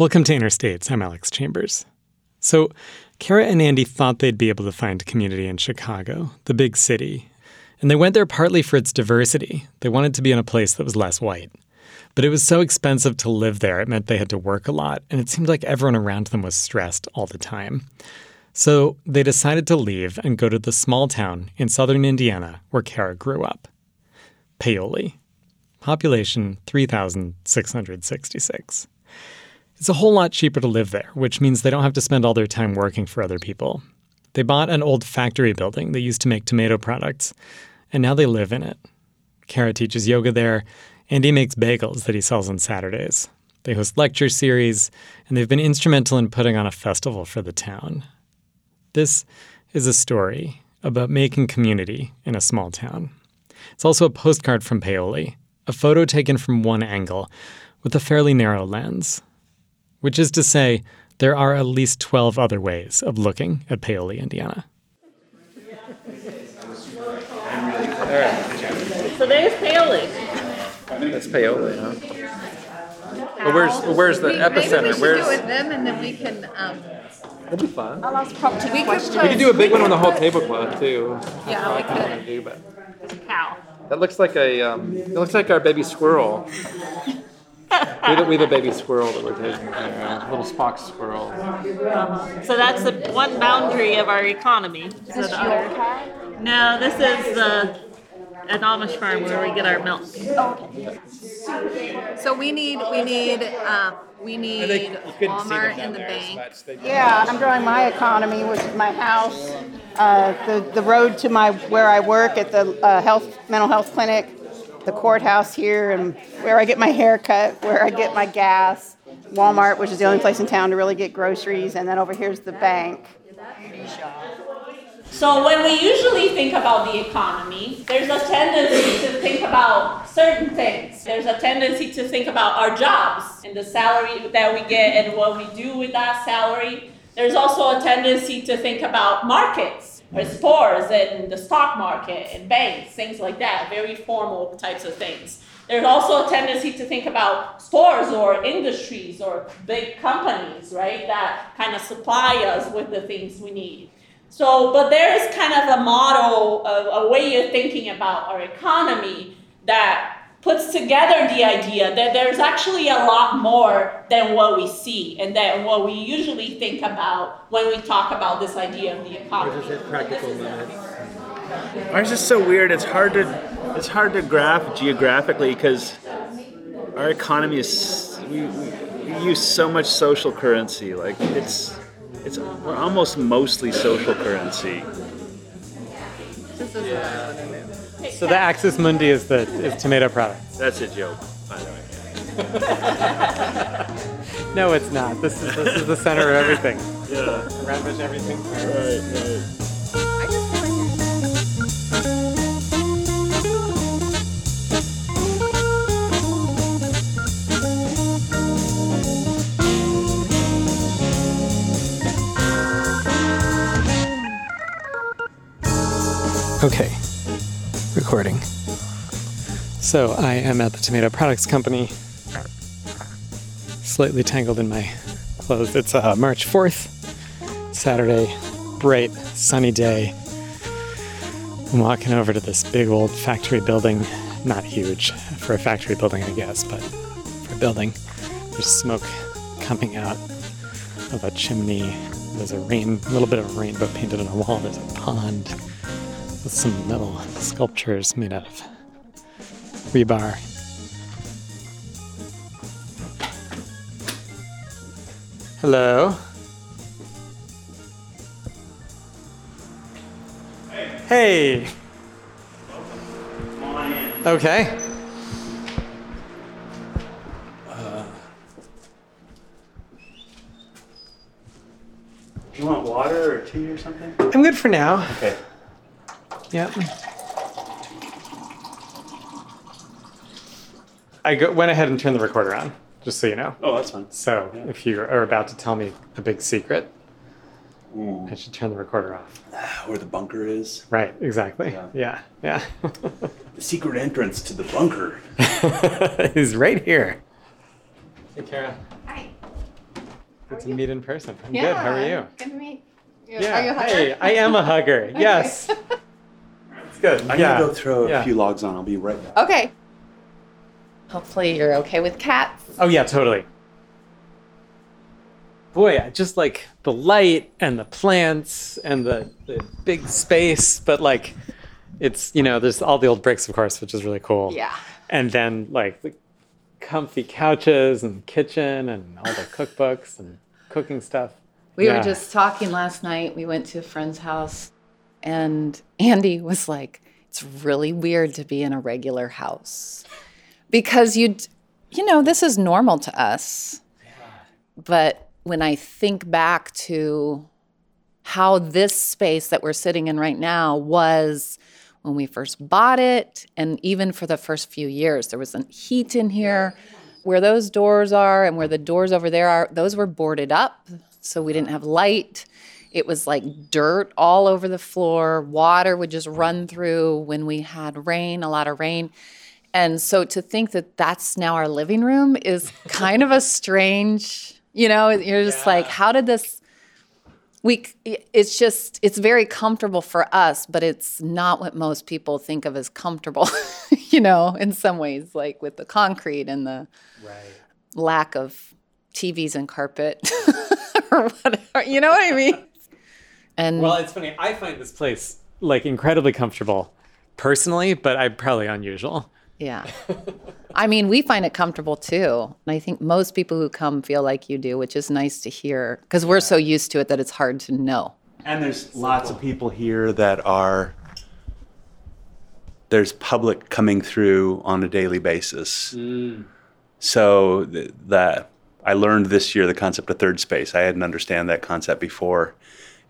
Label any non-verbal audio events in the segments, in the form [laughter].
Welcome to Inner States. I'm Alex Chambers. So, Kara and Andy thought they'd be able to find community in Chicago, the big city. And they went there partly for its diversity. They wanted to be in a place that was less white. But it was so expensive to live there, it meant they had to work a lot, and it seemed like everyone around them was stressed all the time. So they decided to leave and go to the small town in southern Indiana where Kara grew up Paoli. Population 3,666. It's a whole lot cheaper to live there, which means they don't have to spend all their time working for other people. They bought an old factory building they used to make tomato products, and now they live in it. Kara teaches yoga there, and he makes bagels that he sells on Saturdays. They host lecture series, and they've been instrumental in putting on a festival for the town. This is a story about making community in a small town. It's also a postcard from Paoli, a photo taken from one angle with a fairly narrow lens which is to say, there are at least 12 other ways of looking at Paoli, Indiana. So there's Paoli. That's Paoli, huh? But where's where's the We- epicenter? Maybe we should where's do it with them and then we can, um, that'd be fun. I'll ask Prop to We could do a big one on the whole tablecloth too. Yeah, we I kind of could. do, but Cow. that looks like a um, it looks like our baby squirrel. [laughs] we, have, we have a baby squirrel that we're taking care of, a little Spock squirrel. So that's the one boundary of our economy. So the other- No, this is the an Amish farm where we get our milk. Okay. So we need, we need, um, we need Walmart and the bank. Yeah, I'm drawing my economy, which is my house, uh, the, the road to my, where I work at the uh, health, mental health clinic, the courthouse here, and where I get my hair cut, where I get my gas, Walmart, which is the only place in town to really get groceries, and then over here's the bank. So when we usually think about the economy, there's a tendency to think about certain things. There's a tendency to think about our jobs and the salary that we get and what we do with that salary. There's also a tendency to think about markets or stores and the stock market and banks, things like that, very formal types of things. There's also a tendency to think about stores or industries or big companies, right, that kind of supply us with the things we need. So, but there is kind of a model, a, a way of thinking about our economy that puts together the idea that there's actually a lot more than what we see and than what we usually think about when we talk about this idea of the economy. practical limits. Ours is so weird. It's hard to it's hard to graph geographically because our economy is we, we, we use so much social currency. Like it's it's we're almost mostly social currency. So the Axis Mundi is the is tomato product. That's a joke, by the way. [laughs] No, it's not. This is this is the center of everything. Yeah. Around which everything. Right. Right. So I am at the Tomato Products Company, slightly tangled in my clothes. It's uh, March 4th, Saturday, bright, sunny day. I'm walking over to this big old factory building, not huge for a factory building, I guess, but for a building. There's smoke coming out of a chimney. There's a rain, a little bit of rainbow painted on a wall. There's a pond with some metal sculptures made out of rebar. Hello. Hey. Okay. Do you want water or tea or something? I'm good for now. Okay. Yep. I go, went ahead and turned the recorder on, just so you know. Oh, that's fine. So if you are about to tell me a big secret, Ooh. I should turn the recorder off. [sighs] Where the bunker is. Right, exactly. Yeah. Yeah, [laughs] The secret entrance to the bunker. [laughs] is right here. Hey, Kara. Hi. Good to meet in person. I'm good. How are you? Good to meet. you. Yeah. Are you a hugger? Hey, I am a hugger. [laughs] Yes. It's good. I'm yeah. gonna go throw a Yeah. few logs on. I'll be right back. Okay. Hopefully you're okay with cats. Oh yeah, totally. Boy, I just like the light and the plants and the, the big space, but like it's you know, there's all the old bricks of course, which is really cool. Yeah. And then like the comfy couches and kitchen and all the cookbooks and cooking stuff. We Yeah. were just talking last night. We went to a friend's house, and Andy was like, It's really weird to be in a regular house because you, you know, this is normal to us. But when I think back to how this space that we're sitting in right now was when we first bought it, and even for the first few years, there wasn't heat in here. Where those doors are and where the doors over there are, those were boarded up, so we didn't have light. It was like dirt all over the floor. Water would just run through when we had rain, a lot of rain. And so to think that that's now our living room is [laughs] kind of a strange, you know, you're just like, how did this we it's just it's very comfortable for us but it's not what most people think of as comfortable [laughs] you know in some ways like with the concrete and the lack of tvs and carpet [laughs] or whatever you know what i mean and Well, it's funny. I find this place like incredibly comfortable personally, but I'm probably unusual. Yeah [laughs] i mean we find it comfortable too and i think most people who come feel like you do which is nice to hear because we're so used to it that it's hard to know And there's lots of people here that are. There's public coming through on a daily basis. Mm. So th- that I learned this year the concept of third space. I hadn't understand that concept before,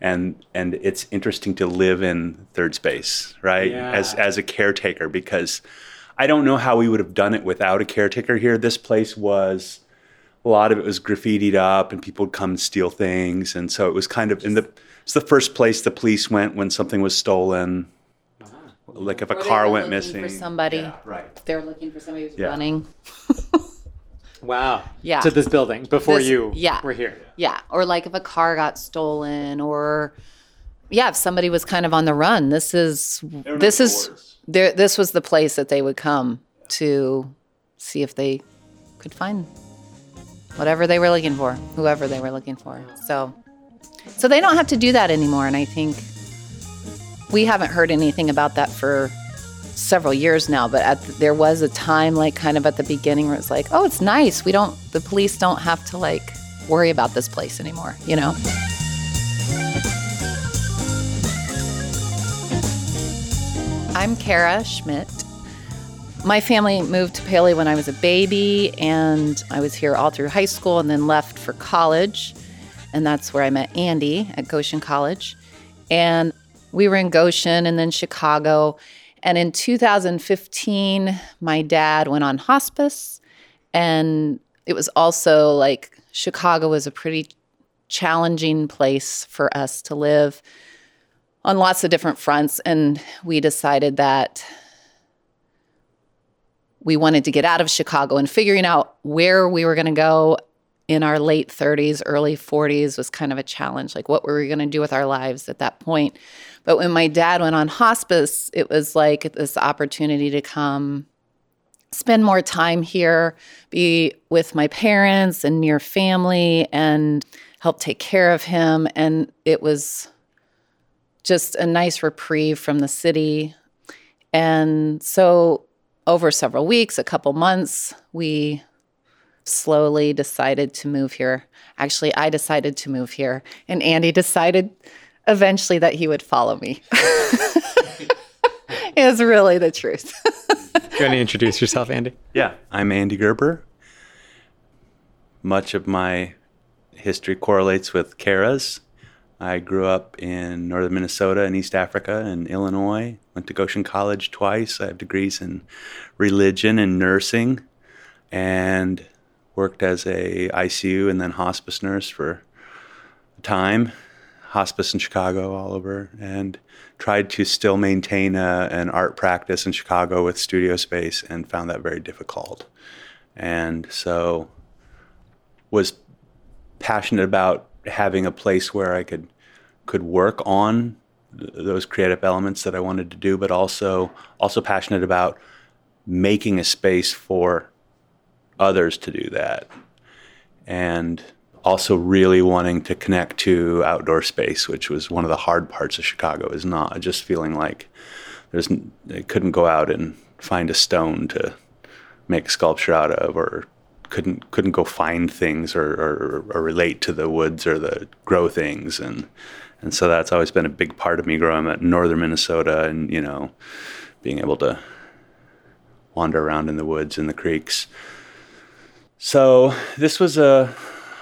and and it's interesting to live in third space, right? yeah. As as a caretaker because I don't know how we would have done it without a caretaker here. This place was a lot of it was graffitied up and people would come and steal things and so it was kind of in the it's the first place the police went when something was stolen uh-huh. like if a Or car went looking missing for somebody Yeah, right they're looking for somebody who's Yeah. running [laughs] Wow. Yeah. To this building before This- you yeah. were here. Yeah, or like if a car got stolen, or yeah, if somebody was kind of on the run. This is this is doors. There. This was the place that they would come to see if they could find whatever they were looking for, whoever they were looking for. So, so they don't have to do that anymore, and I think we haven't heard anything about that for several years now but the, there was a time like kind of at the beginning where it's like oh it's nice we don't the police don't have to like worry about this place anymore you know i'm kara schmidt my family moved to Paoli when I was a baby, and I was here all through high school and then left for college. And that's where I met Andy at Goshen College. And we were in Goshen and then Chicago. And in 2015, my dad went on hospice. And it was also like Chicago was a pretty challenging place for us to live on lots of different fronts. And we decided that we wanted to get out of Chicago and figuring out where we were going to go in our late 30s, early 40s was kind of a challenge. Like, what were we going to do with our lives at that point? But when my dad went on hospice, it was like this opportunity to come spend more time here, be with my parents and near family, and help take care of him. And it was just a nice reprieve from the city. And so over several weeks, a couple months, we slowly decided to move here. Actually, I decided to move here, and Andy decided eventually that he would follow me. [laughs] is really the truth. Do you want to introduce yourself, Andy? yeah i'm andy gerber much of my history correlates with kara's i grew up in northern minnesota and east africa and illinois. Went to goshen college twice. I have degrees in religion and nursing and worked as a icu and then hospice nurse for a time hospice in chicago all over and tried to still maintain a, an art practice in chicago with studio space and found that very difficult. And so was passionate about having a place where I could could work on th- those creative elements that I wanted to do, but also also passionate about making a space for others to do that, and also really wanting to connect to outdoor space, which was one of the hard parts of Chicago. Is not just feeling like there's I couldn't go out and find a stone to make a sculpture out of, or couldn't couldn't go find things or, or, or relate to the woods or the grow things and and so that's always been a big part of me growing up in northern Minnesota and you know being able to wander around in the woods and the creeks. So this was a,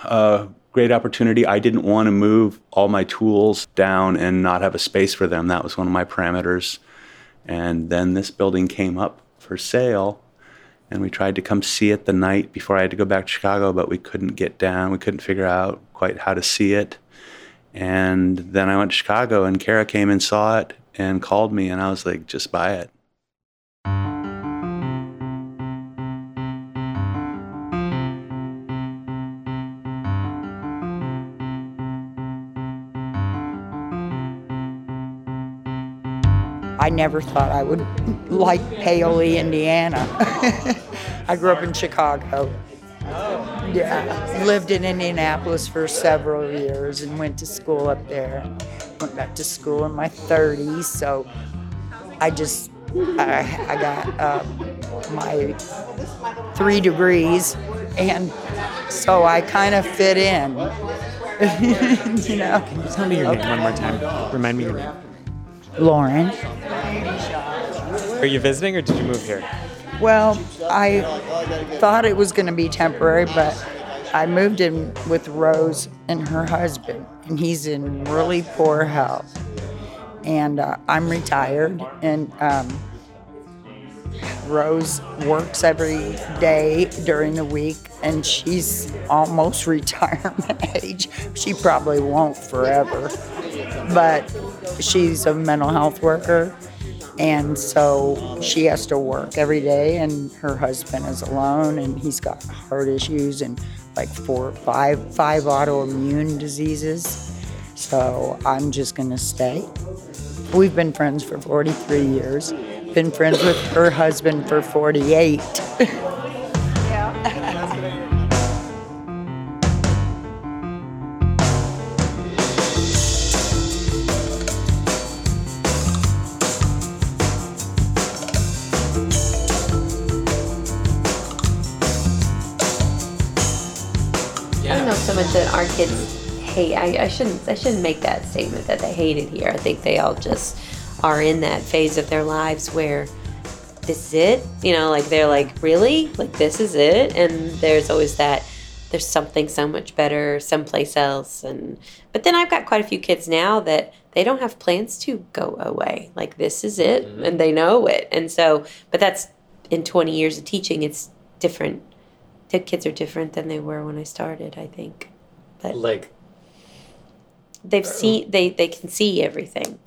a great opportunity. I didn't want to move all my tools down and not have a space for them. That was one of my parameters. And then this building came up for sale and we tried to come see it the night before I had to go back to Chicago, but we couldn't get down. We couldn't figure out quite how to see it. And then I went to Chicago, and Kara came and saw it and called me, and I was like, just buy it. I never thought I would like Paoli, Indiana. [laughs] I grew up in Chicago. Yeah, lived in Indianapolis for several years and went to school up there. Went back to school in my 30s, so I just I, I got uh, my three degrees, and so I kind of fit in. [laughs] you know, Tell me your name one more time. Remind me your name. Lauren. Are you visiting or did you move here? Well, I thought it was going to be temporary, but I moved in with Rose and her husband, and he's in really poor health. And uh, I'm retired, and um, Rose works every day during the week, and she's almost [laughs] retirement age. She probably won't forever, but she's a mental health worker and so she has to work every day and her husband is alone and he's got heart issues and like four five five autoimmune diseases. So i'm just to stay. We've been friends for 43 years. Been friends with her husband for 48 [laughs] much that our kids hate. I, I shouldn't. I shouldn't make that statement that they hate it here. I think they all just are in that phase of their lives where this is it. You know, like they're like, really, like this is it. And there's always that. There's something so much better someplace else. And but then I've got quite a few kids now that they don't have plans to go away. Like this is it, mm-hmm. and they know it. And so, but that's in 20 years of teaching. It's different the kids are different than they were when I started, I think. But Like, they've seen they they can see everything.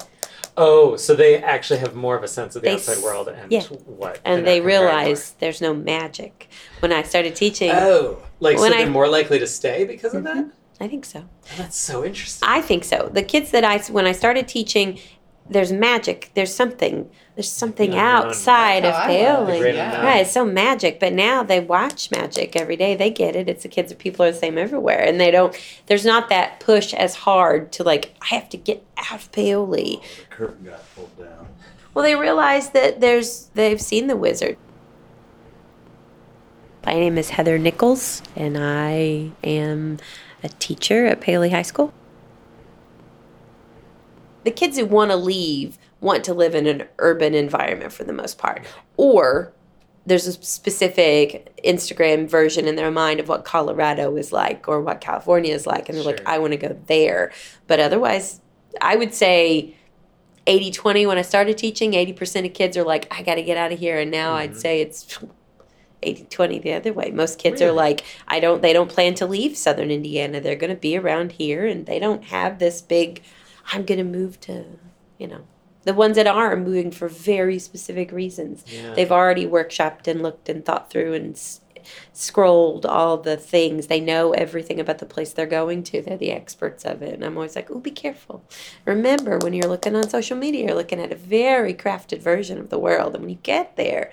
oh, so they actually have more of a sense of the They outside world and yeah. what. And they realize there's no magic. When I started teaching, Oh, like When so they're I- more likely to stay because of that? Mm-hmm. I think so. Oh, that's so interesting. I think so. The kids that I when I started teaching, there's magic. There's something. There's something unknown. outside of That's how I paoli. The great unknown. Right, it's so magic. But now they watch magic every day. They get it. It's the kids. People are the same everywhere, and they don't. There's not that push as hard to like. I have to get out of paoli. The curtain got pulled down. Well, they realize that there's they've seen the wizard. My name is Heather Nichols, and I am a teacher at Paoli High School. The kids who want to leave want to live in an urban environment for the most part, or there's a specific Instagram version in their mind of what Colorado is like or what California is like, and they're like, I want to go there. But otherwise, I would say 80 20 when I started teaching, 80% of kids are like, I got to get out of here. And now I'd mm-hmm. say it's 80 20 the other way. Most kids are like, I don't, they don't plan to leave Southern Indiana. They're going to be around here and they don't have this big, I'm going to move to, you know. The ones that are moving for very specific reasons. Yeah. They've already workshopped and looked and thought through and s- scrolled all the things. They know everything about the place they're going to. They're the experts of it. And I'm always like, oh, be careful. Remember, when you're looking on social media, you're looking at a very crafted version of the world. And when you get there,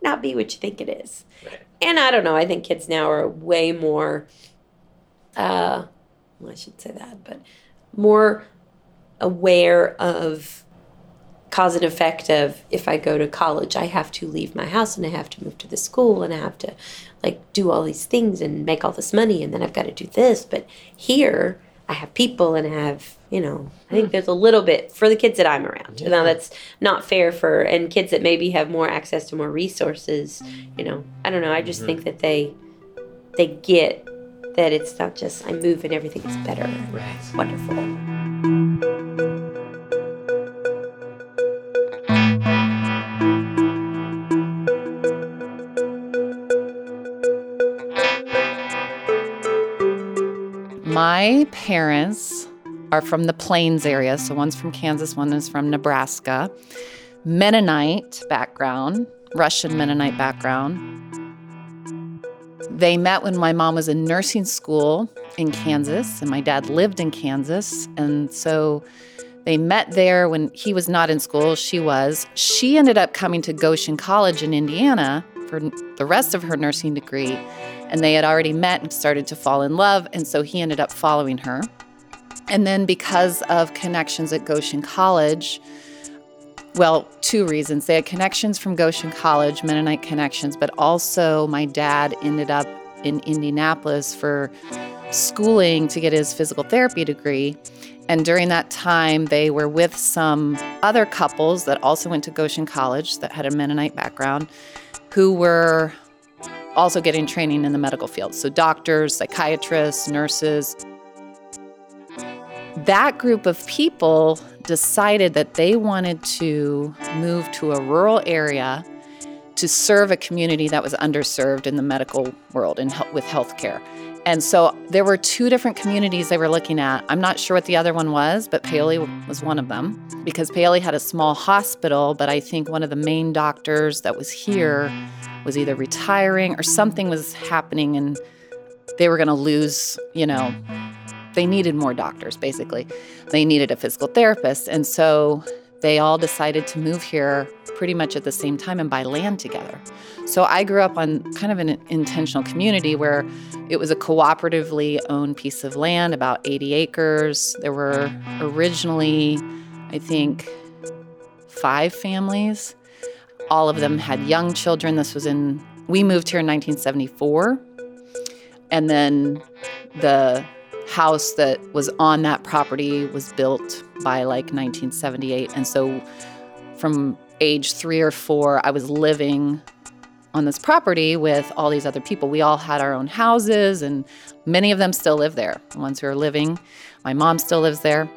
not be what you think it is. And I don't know. I think kids now are way more, uh, well, I should say that, but more aware of cause and effect of if I go to college, I have to leave my house and I have to move to the school and I have to like do all these things and make all this money and then I've got to do this. But here I have people and I have, you know, I think there's a little bit for the kids that I'm around. Yeah. Now that's not fair for and kids that maybe have more access to more resources, you know. I don't know. I just mm-hmm. think that they they get that it's not just I move and everything is better. Right. Wonderful. My parents are from the Plains area. So one's from Kansas, one is from Nebraska. Mennonite background, Russian Mennonite background. They met when my mom was in nursing school in Kansas, and my dad lived in Kansas. And so they met there when he was not in school, she was. She ended up coming to Goshen College in Indiana for the rest of her nursing degree and they had already met and started to fall in love. And so he ended up following her. And then, because of connections at Goshen College, well, two reasons. They had connections from Goshen College, Mennonite connections, but also my dad ended up in Indianapolis for schooling to get his physical therapy degree. And during that time, they were with some other couples that also went to Goshen College that had a Mennonite background who were also getting training in the medical field. So, doctors, psychiatrists, nurses. That group of people decided that they wanted to move to a rural area to serve a community that was underserved in the medical world and with healthcare. And so there were two different communities they were looking at. I'm not sure what the other one was, but Paoli was one of them because Paoli had a small hospital, but I think one of the main doctors that was here was either retiring or something was happening and they were going to lose, you know, they needed more doctors basically. They needed a physical therapist. And so they all decided to move here pretty much at the same time and buy land together. So I grew up on kind of an intentional community where it was a cooperatively owned piece of land, about 80 acres. There were originally, I think, five families all of them had young children. This was in, we moved here in 1974. And then the house that was on that property was built by like 1978. And so from age three or four, I was living on this property with all these other people. We all had our own houses, and many of them still live there. The ones who are living, my mom still lives there.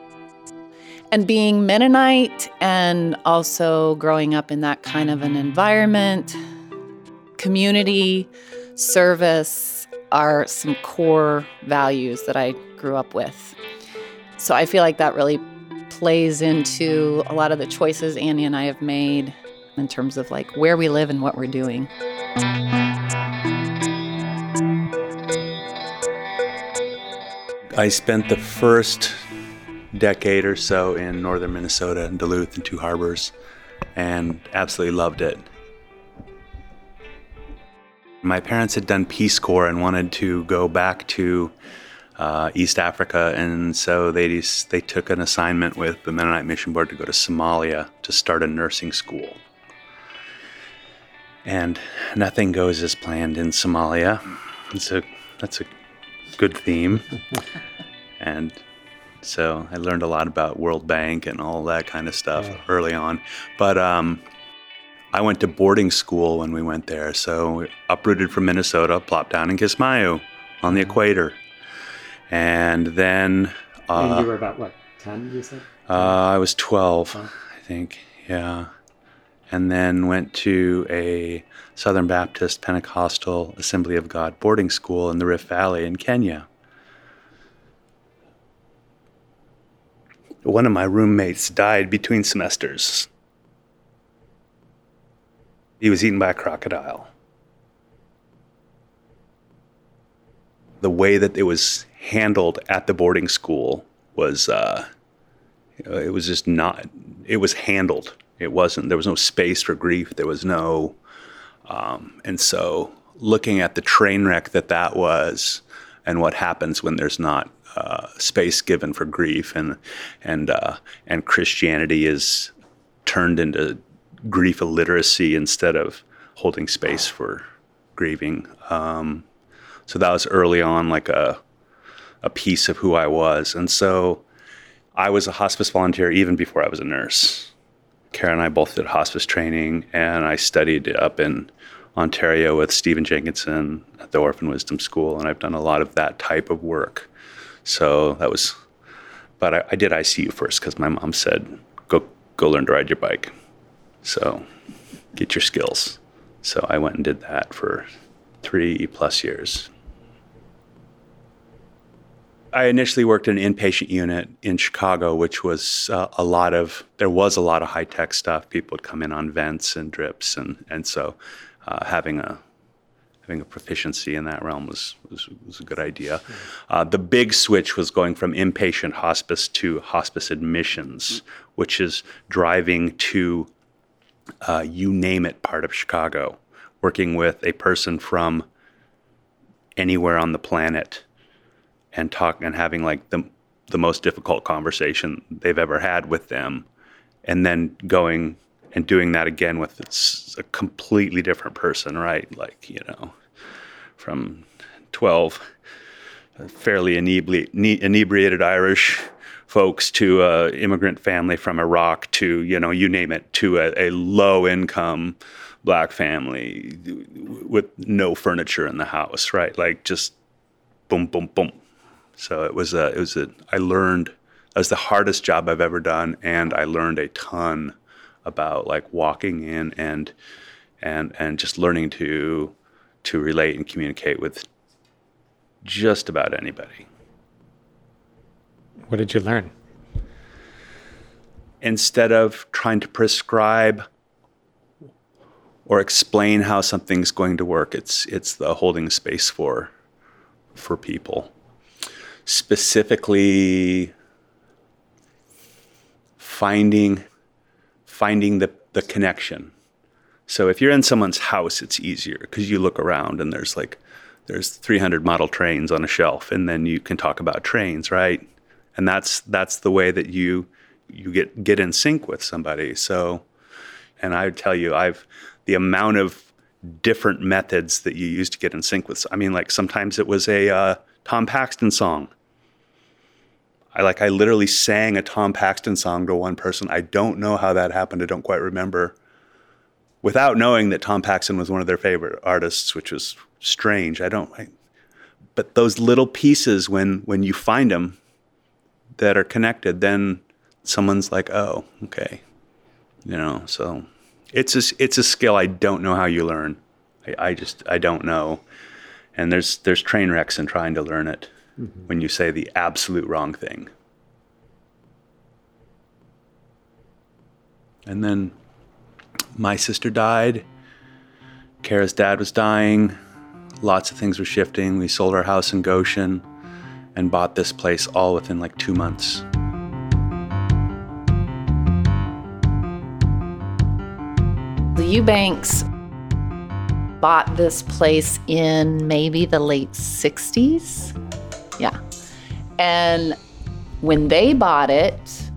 And being Mennonite and also growing up in that kind of an environment, community, service are some core values that I grew up with. So I feel like that really plays into a lot of the choices Andy and I have made in terms of like where we live and what we're doing. I spent the first decade or so in northern Minnesota, in Duluth and Two Harbors, and absolutely loved it. My parents had done Peace Corps and wanted to go back to uh, East Africa, and so they they took an assignment with the Mennonite Mission Board to go to Somalia to start a nursing school. And nothing goes as planned in Somalia. It's a that's a good theme, [laughs] and so I learned a lot about World Bank and all that kind of stuff yeah. early on. But um, I went to boarding school when we went there. So uprooted from Minnesota, plopped down in Kismayo on the mm-hmm. equator. And then. Uh, and you were about what, 10, you said? Uh, I was 12, oh. I think. Yeah. And then went to a Southern Baptist Pentecostal Assembly of God boarding school in the Rift Valley in Kenya. One of my roommates died between semesters. He was eaten by a crocodile. the way that it was handled at the boarding school was uh, it was just not it was handled it wasn't there was no space for grief there was no um, and so looking at the train wreck that that was and what happens when there's not uh, space given for grief and and uh, and Christianity is turned into grief illiteracy instead of holding space for grieving. Um, so that was early on, like a a piece of who I was, and so I was a hospice volunteer even before I was a nurse. Kara and I both did hospice training, and I studied up in Ontario with Stephen Jenkinson at the Orphan Wisdom School, and I've done a lot of that type of work. So that was, but I, I did ICU first because my mom said, "Go go learn to ride your bike." So get your skills. So I went and did that for three plus years. I initially worked in an inpatient unit in Chicago, which was uh, a lot of there was a lot of high tech stuff. People would come in on vents and drips, and and so uh, having a having a proficiency in that realm was was, was a good idea. Uh, the big switch was going from inpatient hospice to hospice admissions, which is driving to uh, you name it part of Chicago, working with a person from anywhere on the planet and talk and having like the the most difficult conversation they've ever had with them, and then going and doing that again with a completely different person, right? Like you know, from twelve fairly inebriated Irish folks to a immigrant family from Iraq to you know you name it to a, a low income black family with no furniture in the house, right? Like just boom, boom, boom so it was a, it was a, I learned, it was the hardest job I've ever done. And I learned a ton about like walking in and, and, and just learning to, to relate and communicate with just about anybody. What did you learn? Instead of trying to prescribe or explain how something's going to work, it's it's the holding space for for people specifically finding finding the, the connection. So if you're in someone's house, it's easier because you look around and there's like there's 300 model trains on a shelf, and then you can talk about trains, right? And that's that's the way that you you get get in sync with somebody. So, and I tell you, I've the amount of different methods that you use to get in sync with. I mean, like sometimes it was a uh, Tom Paxton song. I like I literally sang a Tom Paxton song to one person. I don't know how that happened. I don't quite remember. Without knowing that Tom Paxton was one of their favorite artists, which was strange. I don't I, but those little pieces when when you find them that are connected, then someone's like, "Oh, okay." You know, so it's a, it's a skill I don't know how you learn. I, I just I don't know. And there's there's train wrecks in trying to learn it mm-hmm. when you say the absolute wrong thing. And then my sister died. Kara's dad was dying. Lots of things were shifting. We sold our house in Goshen and bought this place all within like two months. The Eubanks bought this place in maybe the late 60s. Yeah. And when they bought it,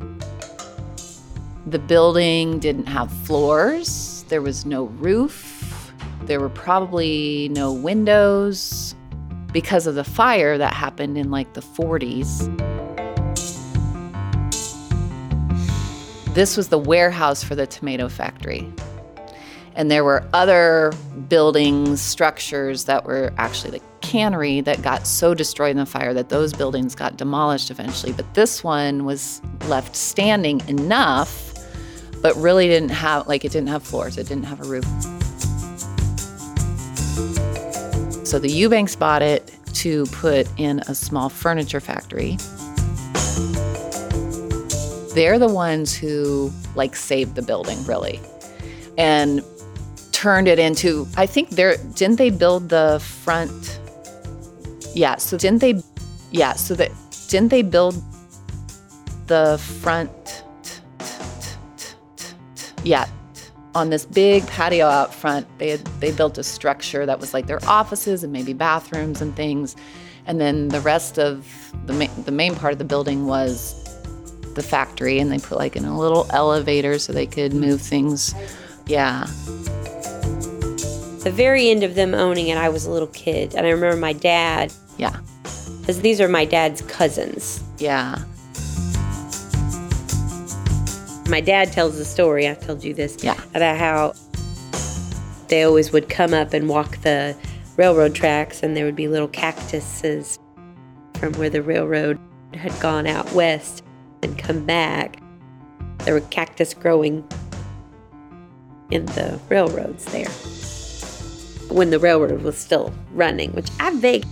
the building didn't have floors, there was no roof, there were probably no windows because of the fire that happened in like the 40s. This was the warehouse for the tomato factory. And there were other buildings, structures that were actually the cannery that got so destroyed in the fire that those buildings got demolished eventually. But this one was left standing enough, but really didn't have, like, it didn't have floors, it didn't have a roof. So the Eubanks bought it to put in a small furniture factory. They're the ones who like saved the building, really. And turned it into I think they're didn't they build the front Yeah, so didn't they yeah, so that didn't they build the front yeah, on this big patio out front, they had they built a structure that was like their offices and maybe bathrooms and things. And then the rest of the ma- the main part of the building was the factory and they put like in a little elevator so they could move things. Yeah. The very end of them owning it, I was a little kid, and I remember my dad. Yeah. Because these are my dad's cousins. Yeah. My dad tells the story, I told you this, Yeah. about how they always would come up and walk the railroad tracks, and there would be little cactuses from where the railroad had gone out west and come back. There were cactus growing in the railroads there when the railroad was still running, which I vague.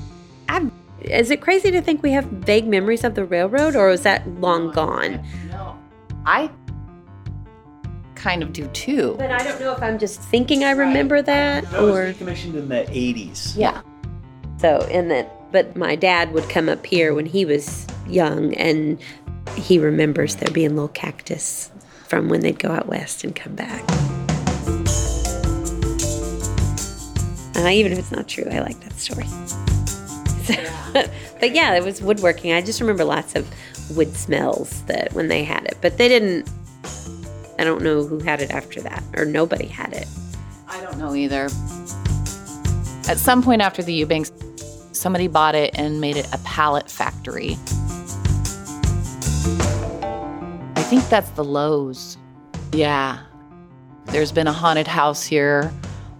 I is it crazy to think we have vague memories of the railroad, or is that long gone? No, I kind of do too. But I don't know if I'm just thinking I remember that, That was or decommissioned in the 80s. yeah. So and then, but my dad would come up here when he was young, and he remembers there being little cactus from when they'd go out west and come back. Uh, even if it's not true, I like that story. So, [laughs] but yeah, it was woodworking. I just remember lots of wood smells that when they had it, but they didn't. I don't know who had it after that, or nobody had it. I don't know either. At some point after the Eubanks, somebody bought it and made it a pallet factory. I think that's the Lowe's. Yeah. There's been a haunted house here,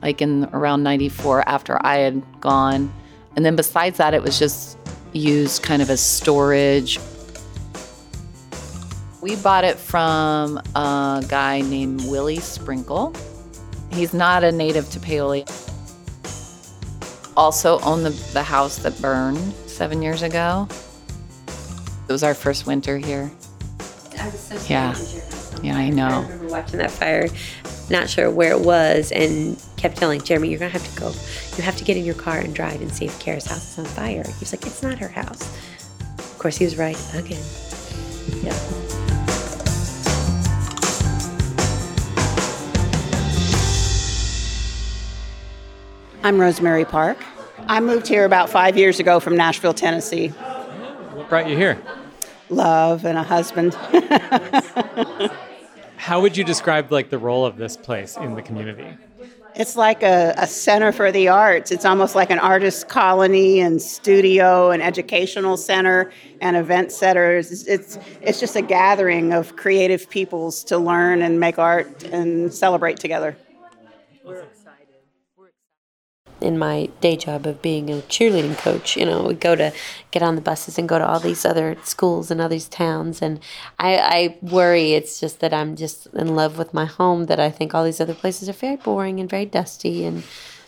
like in around 94 after I had gone. And then besides that, it was just used kind of as storage. We bought it from a guy named Willie Sprinkle. He's not a native to Paoli. Also owned the, the house that burned seven years ago. It was our first winter here. I was so Yeah. Yeah, I know. I remember watching that fire, not sure where it was, and kept telling Jeremy, "You're gonna have to go. You have to get in your car and drive and see if Kara's house is on fire." He was like, "It's not her house." Of course, he was right again. Yeah. I'm Rosemary Park. I moved here about five years ago from Nashville, Tennessee. What brought you here? Love and a husband. [laughs] How would you describe like the role of this place in the community? It's like a, a center for the arts. It's almost like an artist colony and studio and educational center and event centers. It's, it's, it's just a gathering of creative peoples to learn and make art and celebrate together. In my day job of being a cheerleading coach, you know, we go to get on the buses and go to all these other schools and all these towns. And I, I worry it's just that I'm just in love with my home, that I think all these other places are very boring and very dusty and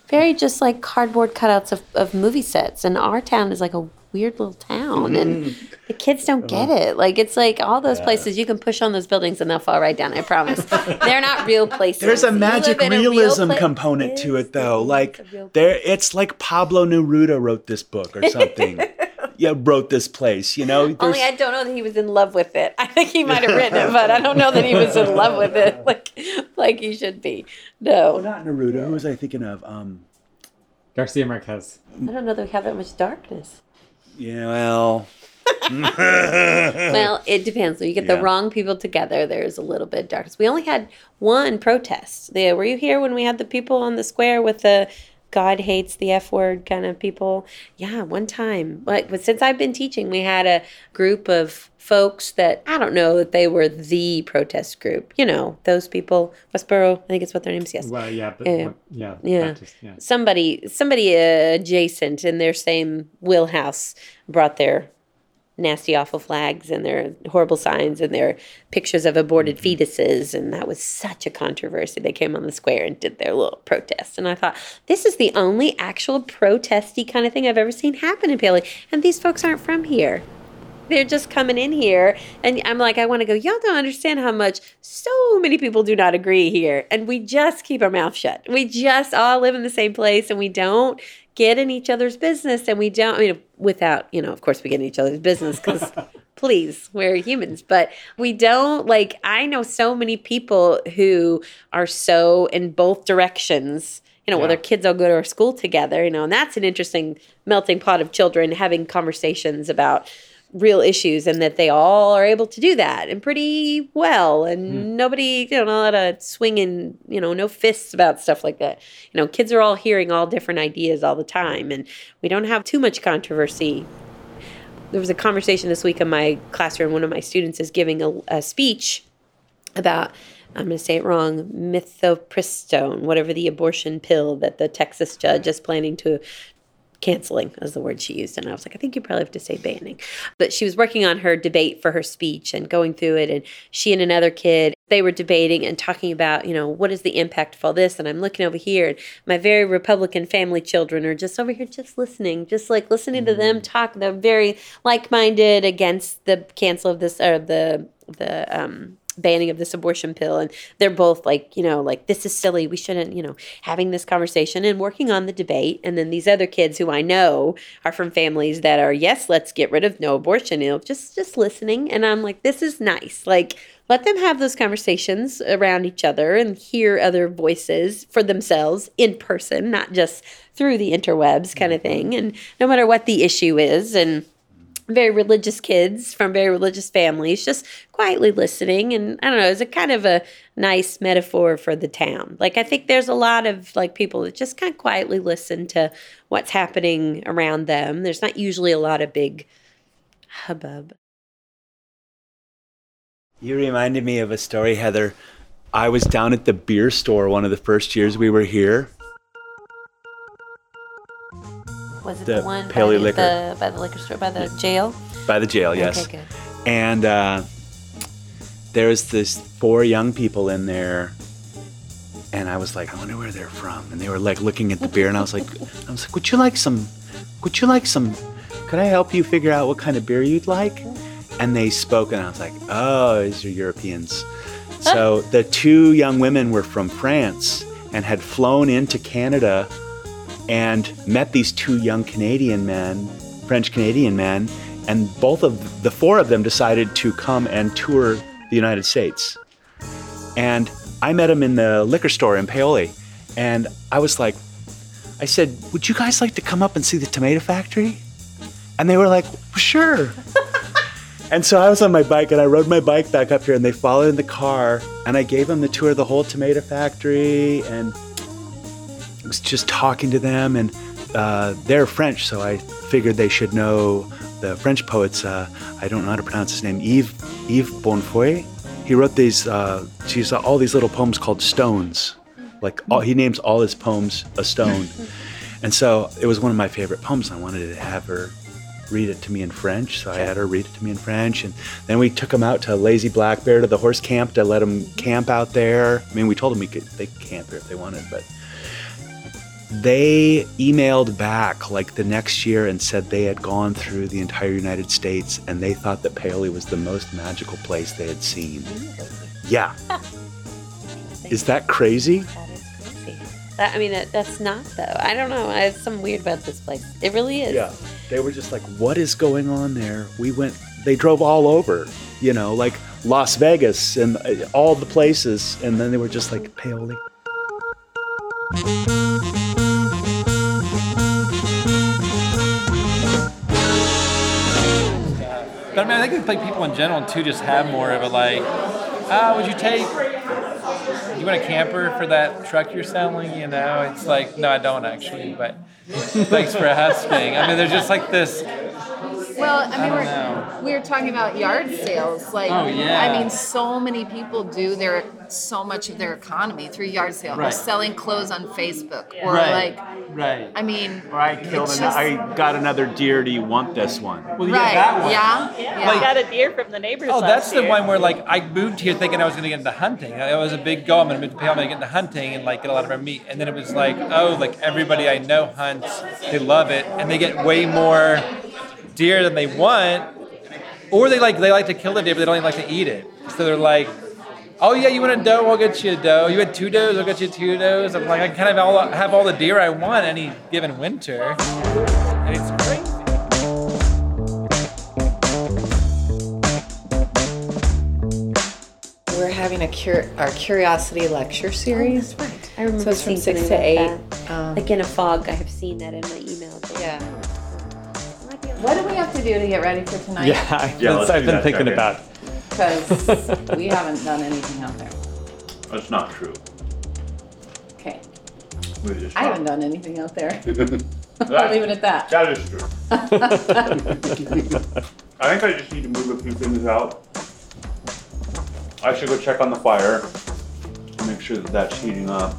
very just like cardboard cutouts of, of movie sets. And our town is like a weird little town. And the kids don't get it. Like, it's like all those places you can push on those buildings and they'll fall right down, I promise. [laughs] They're not real places. There's a magic live in a real realism pla- component to it, though. Like a real there, it's like Pablo Neruda wrote this book or something. [laughs] yeah, wrote this place. You know, Only I don't know that he was in love with it. I think he might have written it, but I don't know that he was in love with it [laughs] like like he should be. oh, No, not Neruda. Who was I thinking of? Um, Garcia Marquez. I don't know that we have that much darkness. Yeah, well, Well, it depends. When you get Yeah. the wrong people together, there's a little bit of darkness. We only had one protest. There, were you here when we had the people on the square with the God hates the F word kind of people? Yeah, one time. Like, but since I've been teaching, we had a group of folks that I don't know that they were the protest group. You know, those people. Westboro, I think it's what their names. Yes. Well, yeah, but Yeah. yeah, Yeah. Baptist, yeah. somebody somebody uh, adjacent in their same wheelhouse brought their nasty awful flags and their horrible signs and their pictures of aborted fetuses and that was such a controversy they came on the square and did their little protest and i thought this is the only actual protesty kind of thing i've ever seen happen in Paoli and these folks aren't from here they're just coming in here and i'm like i want to go y'all don't understand how much so many people do not agree here and we just keep our mouth shut we just all live in the same place and we don't get in each other's business and we don't I mean without, you know, of course we get in each other's business cuz [laughs] please, we're humans, but we don't like I know so many people who are so in both directions. You know, well, Yeah. their kids all go to our school together, you know, and that's an interesting melting pot of children having conversations about real issues and that they all are able to do that and pretty well. And hmm. nobody you know not a lot of swinging you know no fists about stuff like that. You know kids are all hearing all different ideas all the time and we don't have too much controversy. There was a conversation this week in my classroom. One of my students is giving a, a speech about I'm going to say it wrong, mifepristone, whatever the abortion pill that the Texas judge is planning to canceling is the word she used and i was like i think you probably have to say banning. But she was working on her debate for her speech and going through it and she and another kid they were debating and talking about you know what is the impact of all this? And i'm looking over here and my very republican family children are just over here just listening just like listening to them talk. They're very like-minded against the cancel of this or the the um banning of this abortion pill and they're both like you know like this is silly. We shouldn't you know having this conversation and working on the debate. And then these other kids who i know are from families that are yes let's get rid of no abortion you know just just listening. And i'm like this is nice. Like let them have those conversations around each other and hear other voices for themselves in person not just through the interwebs kind of mm-hmm. thing. And no matter what the issue is and very religious kids from very religious families just quietly listening and i don't know it's a kind of a nice metaphor for the town like i think there's a lot of like people that just kind of quietly listen to what's happening around them there's not usually a lot of big hubbub You reminded me of a story, Heather. I was down at the beer store one of the first years we were here. Was it The the, one by Paley the, liquor. the by the liquor store by the jail By the jail, yes. okay good And uh, there was this four young people in there, and I was like, I wonder where they're from. And they were like looking at the beer, and I was like, I was like, would you like some? Would you like some? Could I help you figure out what kind of beer you'd like? And they spoke, and I was like, oh, these are Europeans. So the two young women were from France and had flown into Canada and met these two young Canadian men, French Canadian men, and both of the four of them decided to come and tour the United States. And I met them in the liquor store in Paoli, and I was like, I said, "Would you guys like to come up and see the tomato factory?" And they were like, "Sure." [laughs] and so I was on my bike and I rode my bike back up here, and they followed in the car, and I gave them the tour of the whole tomato factory and was just talking to them, and uh, they're French, so I figured they should know the French poets. Uh, I don't know how to pronounce his name. Yves Yves Bonnefoy. He wrote these. Uh, geez, all these little poems called stones. Like all, he names all his poems a stone, [laughs] and so it was one of my favorite poems. I wanted to have her read it to me in French, so I had her read it to me in French, and then we took them out to Lazy Black Bear to the horse camp to let them camp out there. I mean, we told them we could they could camp here if they wanted, but they emailed back like the next year and said they had gone through the entire United States and they thought that Paoli was the most magical place they had seen. Yeah. [laughs] Is that crazy? That is crazy. That, I mean, that, that's not though. I don't know. There's something weird about this place. It really is. Yeah. They were just like, what is going on there? We went, they drove all over, you know, like Las Vegas and uh, all the places. And then they were just like, Paoli. But I mean, I think like people in general too just have more of a like, ah, would you take? You want a camper for that truck you're selling? You know, it's like, no, I don't actually. But thanks for asking. I mean, there's just like this. Well, I mean, I we're, we were talking about yard sales. Like, Oh, yeah. I mean, so many people do their so much of their economy through yard sale or selling clothes on Facebook or Right. like, Right. I mean, Or I killed It's an, just- I got another deer. Do you want this one? Well, right? yeah, that one. Yeah, Yeah, yeah. I got a deer from the neighbors. Oh, last that's the year. one where like I moved here thinking I was going to get into hunting. It was a big goal. I'm going to move to Paoli, I'm going to get into hunting and like get a lot of our meat. And then it was like, oh, like everybody I know hunts, they love it, and they get way more deer than they want, or they like they like to kill the deer, but they don't even like to eat it. So they're like, oh yeah, you want a doe? I'll get you a doe. You had two does? I'll get you two does. I'm like, I kind of all, have all the deer I want any given winter. And it's crazy. We're having a cur- our curiosity lecture series. I remember So it's from seeing six something to eight. that. Um, like in a fog, I have seen that in my email. Yeah. What do we have to do to get ready for tonight? Yeah, I've Yeah, been, let's I've do been that thinking second. about. Because [laughs] we haven't done anything out there. That's not true. Okay. We just I haven't done anything out there. [laughs] I'll leave it at that. That is true. [laughs] I think I just need to move a few things out. I should go check on the fire, make sure that that's heating up.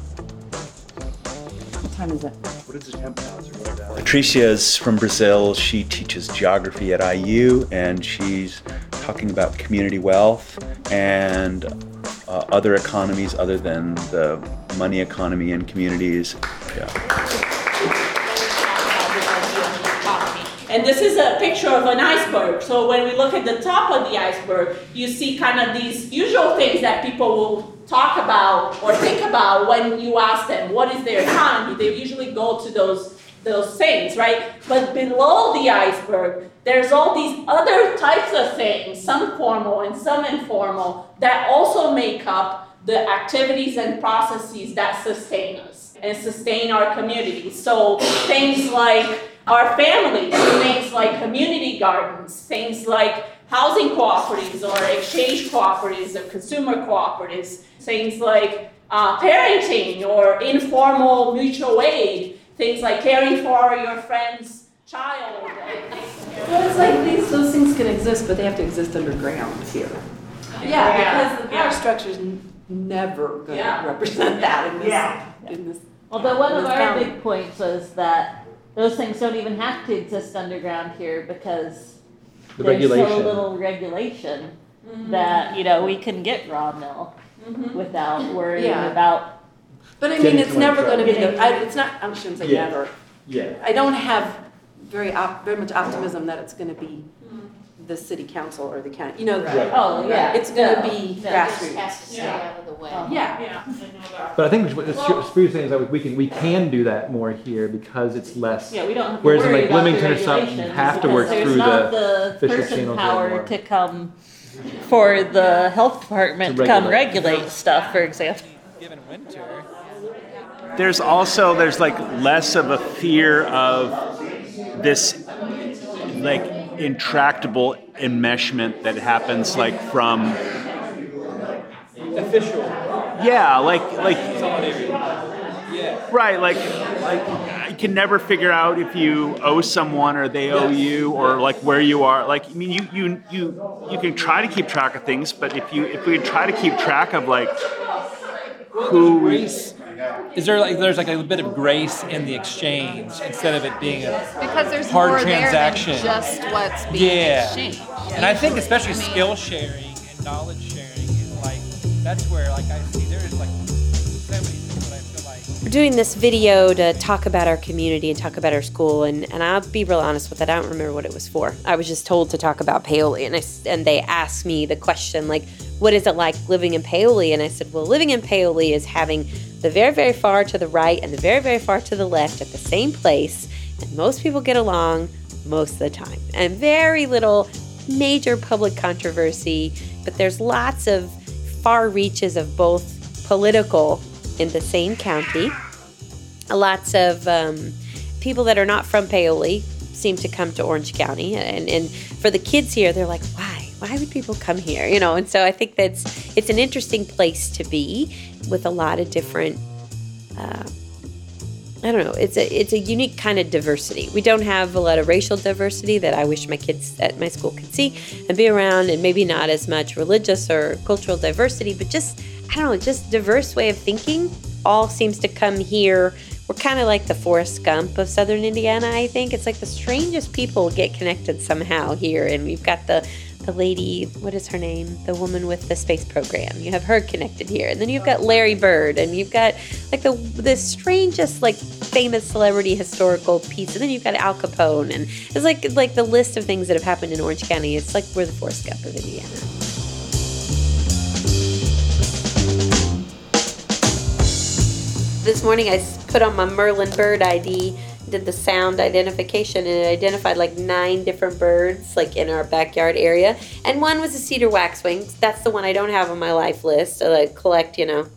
What time is it? What is the temp now? Is it? Patricia is from Brazil. She teaches geography at IU, and she's talking about community wealth and uh, other economies other than the money economy and communities. Yeah. And this is a picture of an iceberg. So when we look at the top of the iceberg, you see kind of these usual things that people will talk about or think about when you ask them what is their economy. They usually go to those those things, right? But below the iceberg, there's all these other types of things, some formal and some informal, that also make up the activities and processes that sustain us and sustain our communities. So things like our families, things like community gardens, things like housing cooperatives or exchange cooperatives or consumer cooperatives, things like uh, parenting or informal mutual aid, things like caring for your friend's child. and Well, it's like these, those things can exist, but they have to exist underground here. Yeah, because the power structure's n- never gonna Yeah. represent that in this, Yeah. in this. Although one of our county. big points was that those things don't even have to exist underground here because The there's so regulation. little regulation mm-hmm. that, you know, we can get raw mill mm-hmm. without worrying Yeah. about But I mean, it's never gonna be the, I, it's not, I shouldn't say Yeah. never. Yeah. I don't have very op, very much optimism that it's gonna be the city council or the county, you know. Right. Oh, yeah. It's gonna No. be No. grassroots. Has to stay out of the way. Uh-huh. Yeah. Yeah. But I think what the Spruce thing is that we can we can do that more here because it's less. Yeah, we don't have to Whereas in, worry like, about the Bloomington or something, you regulations have to because work there's through not the the official person channels power anymore. to come for the health department To to come regulate. regulate stuff, for example. Given winter. There's also there's like less of a fear of this like intractable enmeshment that happens like from Official. yeah like like Yeah. right like like I can never figure out if you owe someone or they owe you or like where you are like I mean you you you you can try to keep track of things but if you if we try to keep track of like who. Is there like there's like a bit of grace in the exchange instead of it being a Because there's hard more transaction? there than just what's being Yeah. exchanged. And I think especially I mean- skill sharing and knowledge sharing is like that's where like I see there's like Doing this video to talk about our community and talk about our school, and, and I'll be real honest with it. I don't remember what it was for. I was just told to talk about Paoli, and I and they asked me the question like, "What is it like living in Paoli?" And I said, "Well, living in Paoli is having the very very far to the right and the very very far to the left at the same place, and most people get along most of the time, and very little major public controversy, but there's lots of far reaches of both political in the same county. Lots of um, people that are not from Paoli seem to come to Orange County, and, and for the kids here, they're like, why? Why would people come here? You know, and so I think that's it's an interesting place to be with a lot of different. Uh, I don't know. It's a it's a unique kind of diversity. We don't have a lot of racial diversity that I wish my kids at my school could see and be around, and maybe not as much religious or cultural diversity, but just I don't know, just diverse way of thinking. All seems to come here. We're kind of like the Forrest Gump of Southern Indiana. I think it's like the strangest people get connected somehow here, and we've got the the lady, what is her name? The woman with the space program. You have her connected here. And then you've got Larry Bird and you've got like the the strangest like famous celebrity historical piece. And then you've got Al Capone and it's like like the list of things that have happened in Orange County. It's like we're the Forrest Gump of Indiana. This morning I put on my Merlin bird ID, did the sound identification, and it identified like nine different birds, like in our backyard area. And one was a cedar waxwing. That's the one I don't have on my life list. I like collect, you know.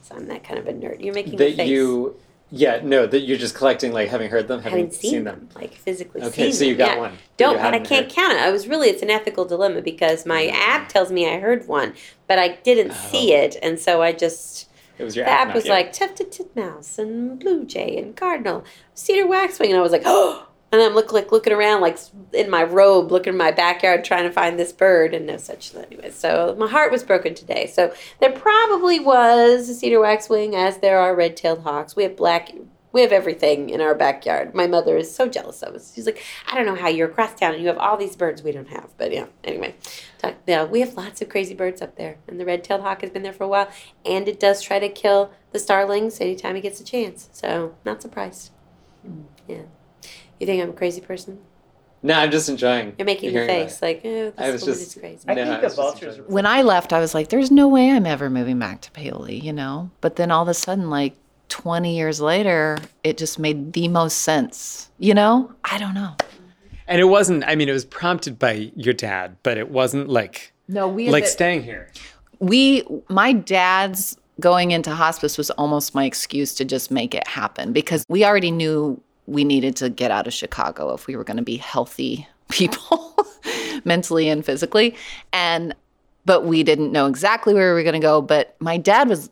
So I'm that kind of a nerd. You're making that you, yeah, no, that you're just collecting, like having heard them, having having seen, them, like physically Okay, seen so you got yeah. one Don't, but I can't heard. count it. I was really, it's an ethical dilemma because my mm. app tells me I heard one, but I didn't oh. see it, and so I just. It was your the app, app was like tufted titmouse and blue jay and cardinal, cedar waxwing, and I was like, oh. And I'm look like looking around like in my robe, looking in my backyard, trying to find this bird, and no such thing. anyway. So my heart was broken today. So there probably was a cedar waxwing, as there are red-tailed hawks. We have black, we have everything in our backyard. My mother is so jealous of us. She's like, I don't know how you're across town and you have all these birds we don't have. But yeah, anyway, talk, yeah, we have lots of crazy birds up there, and the red-tailed hawk has been there for a while, and it does try to kill the starlings anytime it gets a chance. So not surprised. Hmm. Yeah. You think I'm a crazy person? No, I'm just enjoying. You're making the hearing face it. like, oh, this I was just is crazy. I No, think I the vultures When I left, I was like, there's no way I'm ever moving back to Paoli, you know? But then all of a sudden, like 20 years later, it just made the most sense, you know? I don't know. And it wasn't. I mean, it was prompted by your dad, but it wasn't like No, we like the- staying here. we my dad's going into hospice was almost my excuse to just make it happen because we already knew we needed to get out of Chicago if we were going to be healthy [laughs] people mentally and physically and but we didn't know exactly where we were going to go but my dad was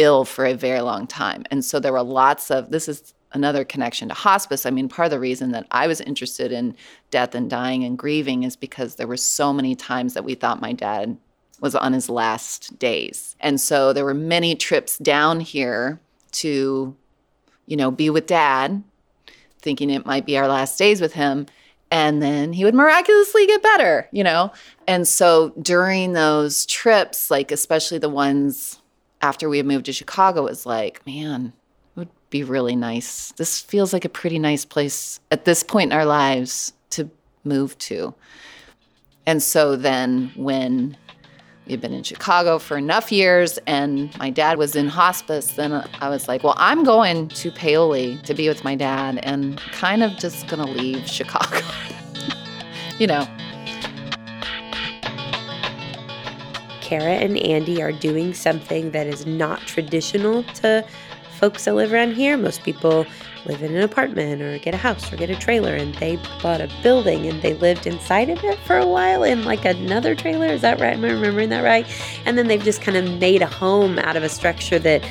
ill for a very long time and so there were lots of this is another connection to hospice i mean part of the reason that i was interested in death and dying and grieving is because there were so many times that we thought my dad was on his last days. And so there were many trips down here to, you know, be with dad, thinking it might be our last days with him. And then he would miraculously get better, you know? And so during those trips, like especially the ones after we had moved to Chicago, it was like, man, it would be really nice. This feels like a pretty nice place at this point in our lives to move to. And so then when we had been in Chicago for enough years and my dad was in hospice, then I was like, well, I'm going to Paoli to be with my dad and kind of just gonna leave Chicago. [laughs] you know. Kara and Andy are doing something that is not traditional to folks that live around here. Most people live in an apartment or get a house or get a trailer, and they bought a building and they lived inside of it for a while in like another trailer. Is that right? Am I remembering that right? And then they've just kind of made a home out of a structure that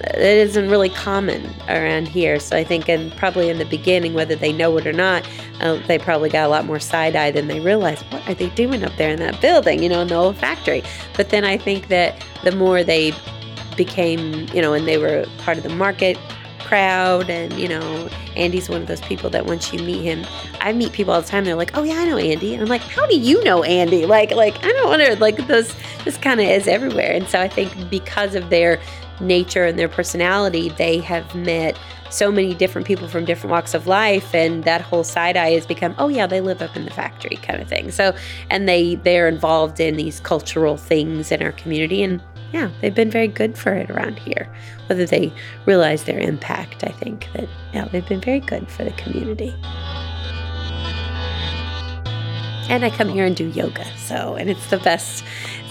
that isn't really common around here. So I think, and probably in the beginning, whether they know it or not, uh, they probably got a lot more side eye than they realized. What are they doing up there in that building? You know, in the old factory. But then I think that the more they became, you know, and they were part of the market crowd and you know andy's one of those people that once you meet him i meet people all the time they're like oh yeah i know andy and i'm like how do you know andy like like i don't wonder like those this kind of is everywhere and so i think because of their nature and their personality they have met so many different people from different walks of life and that whole side eye has become oh yeah they live up in the factory kind of thing so and they they're involved in these cultural things in our community and yeah, they've been very good for it around here. Whether they realize their impact, I think that yeah, they've been very good for the community. And I come here and do yoga, so and it's the best.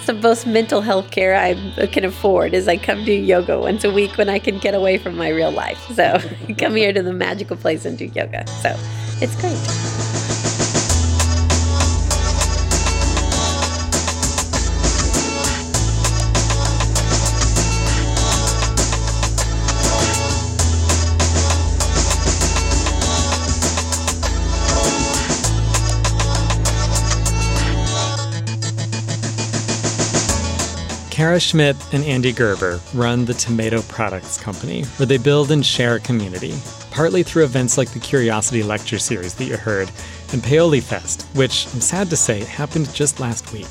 The most mental health care I can afford. Is I come do yoga once a week when I can get away from my real life. So [laughs] come here to the magical place and do yoga. So it's great. Kara Schmidt and Andy Gerber run the Tomato Products Company, where they build and share a community, partly through events like the Curiosity Lecture Series that you heard, and Paoli Fest, which I'm sad to say happened just last week.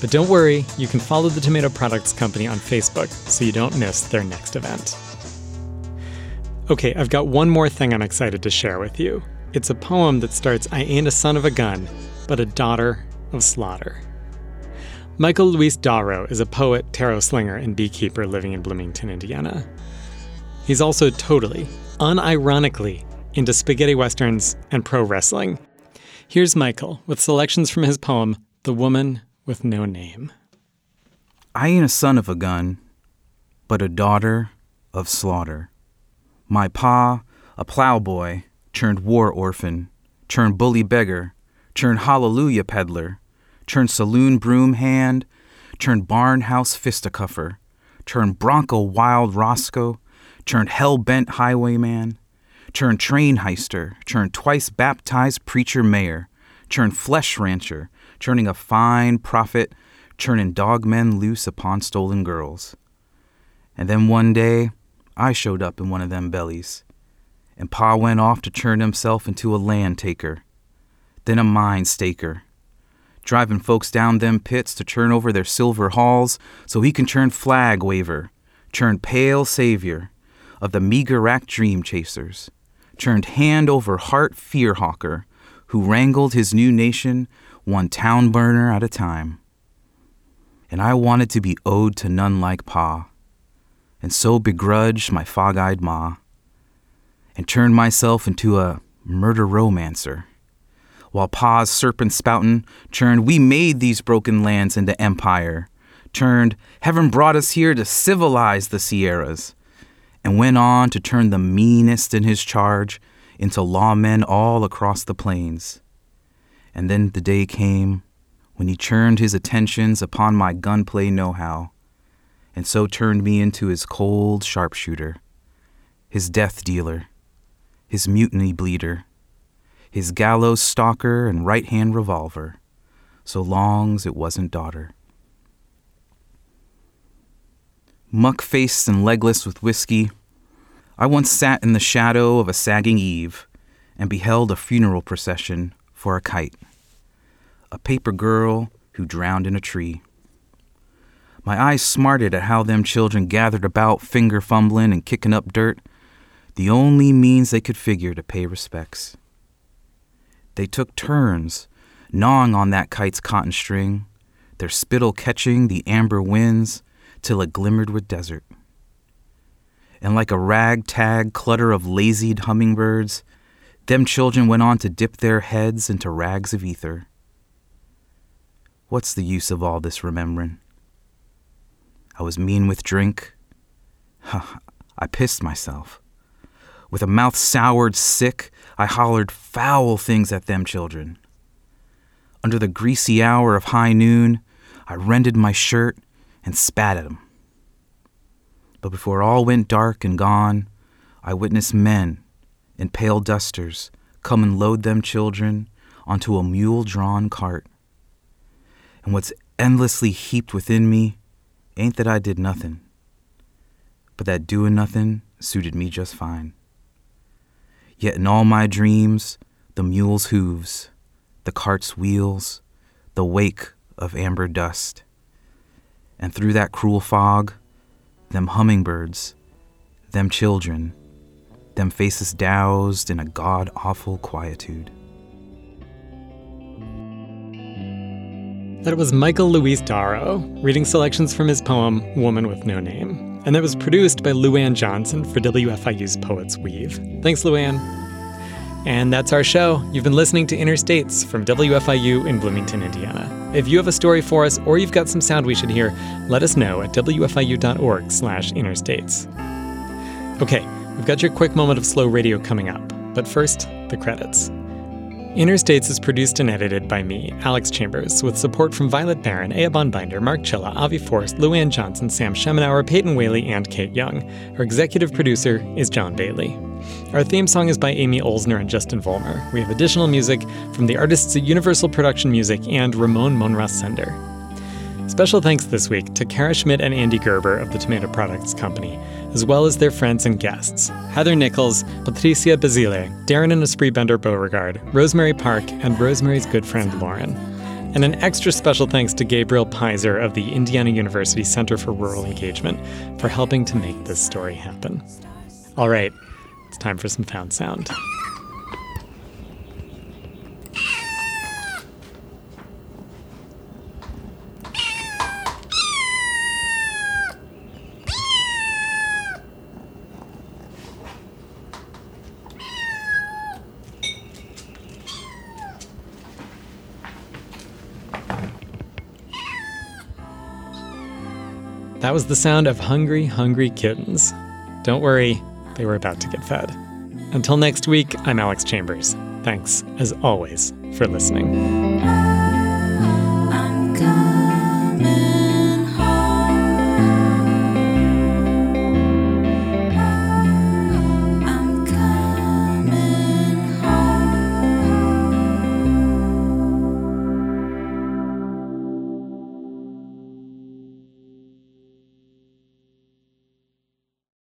But don't worry, you can follow the Tomato Products Company on Facebook so you don't miss their next event. Okay, I've got one more thing I'm excited to share with you. It's a poem that starts I ain't a son of a gun, but a daughter of slaughter. Michael Luis Dauro is a poet, tarot slinger, and beekeeper living in Bloomington, Indiana. He's also totally, unironically, into spaghetti westerns and pro wrestling. Here's Michael with selections from his poem, The Woman with No Name. I ain't a son of a gun, but a daughter of slaughter. My pa, a plowboy, turned war orphan, turned bully beggar, turned hallelujah peddler, turned saloon broom hand, turn barn house fisticuffer, turn bronco wild Roscoe, turn hell bent highwayman, turn train heister, turn twice baptized preacher mayor, turn flesh rancher, turning a fine prophet, turning dogmen loose upon stolen girls. And then one day, I showed up in one of them bellies, and Pa went off to turn himself into a land taker, then a mine staker, driving folks down them pits to turn over their silver halls so he can turn flag waver, turn pale savior of the meager rack dream chasers, turned hand over heart fear hawker who wrangled his new nation one town burner at a time. And I wanted to be owed to none like Pa, and so begrudged my fog eyed ma, and turned myself into a murder romancer while Pa's serpent spoutin' churned, we made these broken lands into empire. Turned, heaven brought us here to civilize the Sierras, and went on to turn the meanest in his charge into lawmen all across the plains. And then the day came when he turned his attentions upon my gunplay know how, and so turned me into his cold sharpshooter, his death dealer, his mutiny bleeder his gallows stalker and right hand revolver, so long's it wasn't daughter. Muck faced and legless with whiskey, I once sat in the shadow of a sagging eave and beheld a funeral procession for a kite, a paper girl who drowned in a tree. My eyes smarted at how them children gathered about, finger fumbling and kicking up dirt, the only means they could figure to pay respects. They took turns, gnawing on that kite's cotton string, their spittle catching the amber winds till it glimmered with desert. And like a ragtag clutter of lazied hummingbirds, them children went on to dip their heads into rags of ether. What's the use of all this remembering? I was mean with drink. Ha [laughs] I pissed myself. With a mouth soured sick, I hollered foul things at them children. Under the greasy hour of high noon, I rended my shirt and spat at 'em. But before all went dark and gone, I witnessed men in pale dusters come and load them children onto a mule drawn cart. And what's endlessly heaped within me ain't that I did nothing, but that doing nothing suited me just fine. Yet in all my dreams, the mule's hooves, the cart's wheels, the wake of amber dust. And through that cruel fog, them hummingbirds, them children, them faces doused in a god awful quietude. That was Michael Luis Dauro reading selections from his poem Woman with No Name. And that was produced by Luann Johnson for WFIU's Poets Weave. Thanks, Luann. And that's our show. You've been listening to Inner States from WFIU in Bloomington, Indiana. If you have a story for us or you've got some sound we should hear, let us know at wfiu.org slash interstates. Okay, we've got your quick moment of slow radio coming up. But first, the credits. Inner States is produced and edited by me, Alex Chambers, with support from Violet Barron, Eoban Binder, Mark Chilla, Avi Forrest, Luann Johnson, Sam Schemenauer, Peyton Whaley, and Kate Young. Our executive producer is John Bailey. Our theme song is by Amy Olsner and Justin Vollmer. We have additional music from the artists at Universal Production Music and Ramon Monras Sender. Special thanks this week to Kara Schmidt and Andy Gerber of the Tomato Products Company, as well as their friends and guests Heather Nichols, Patricia Bazile, Darren and Esprit Bender Beauregard, Rosemary Park, and Rosemary's good friend Lauren. And an extra special thanks to Gabriel Pizer of the Indiana University Center for Rural Engagement for helping to make this story happen. All right, it's time for some found sound. That was the sound of hungry, hungry kittens. Don't worry, they were about to get fed. Until next week, I'm Alex Chambers. Thanks, as always, for listening.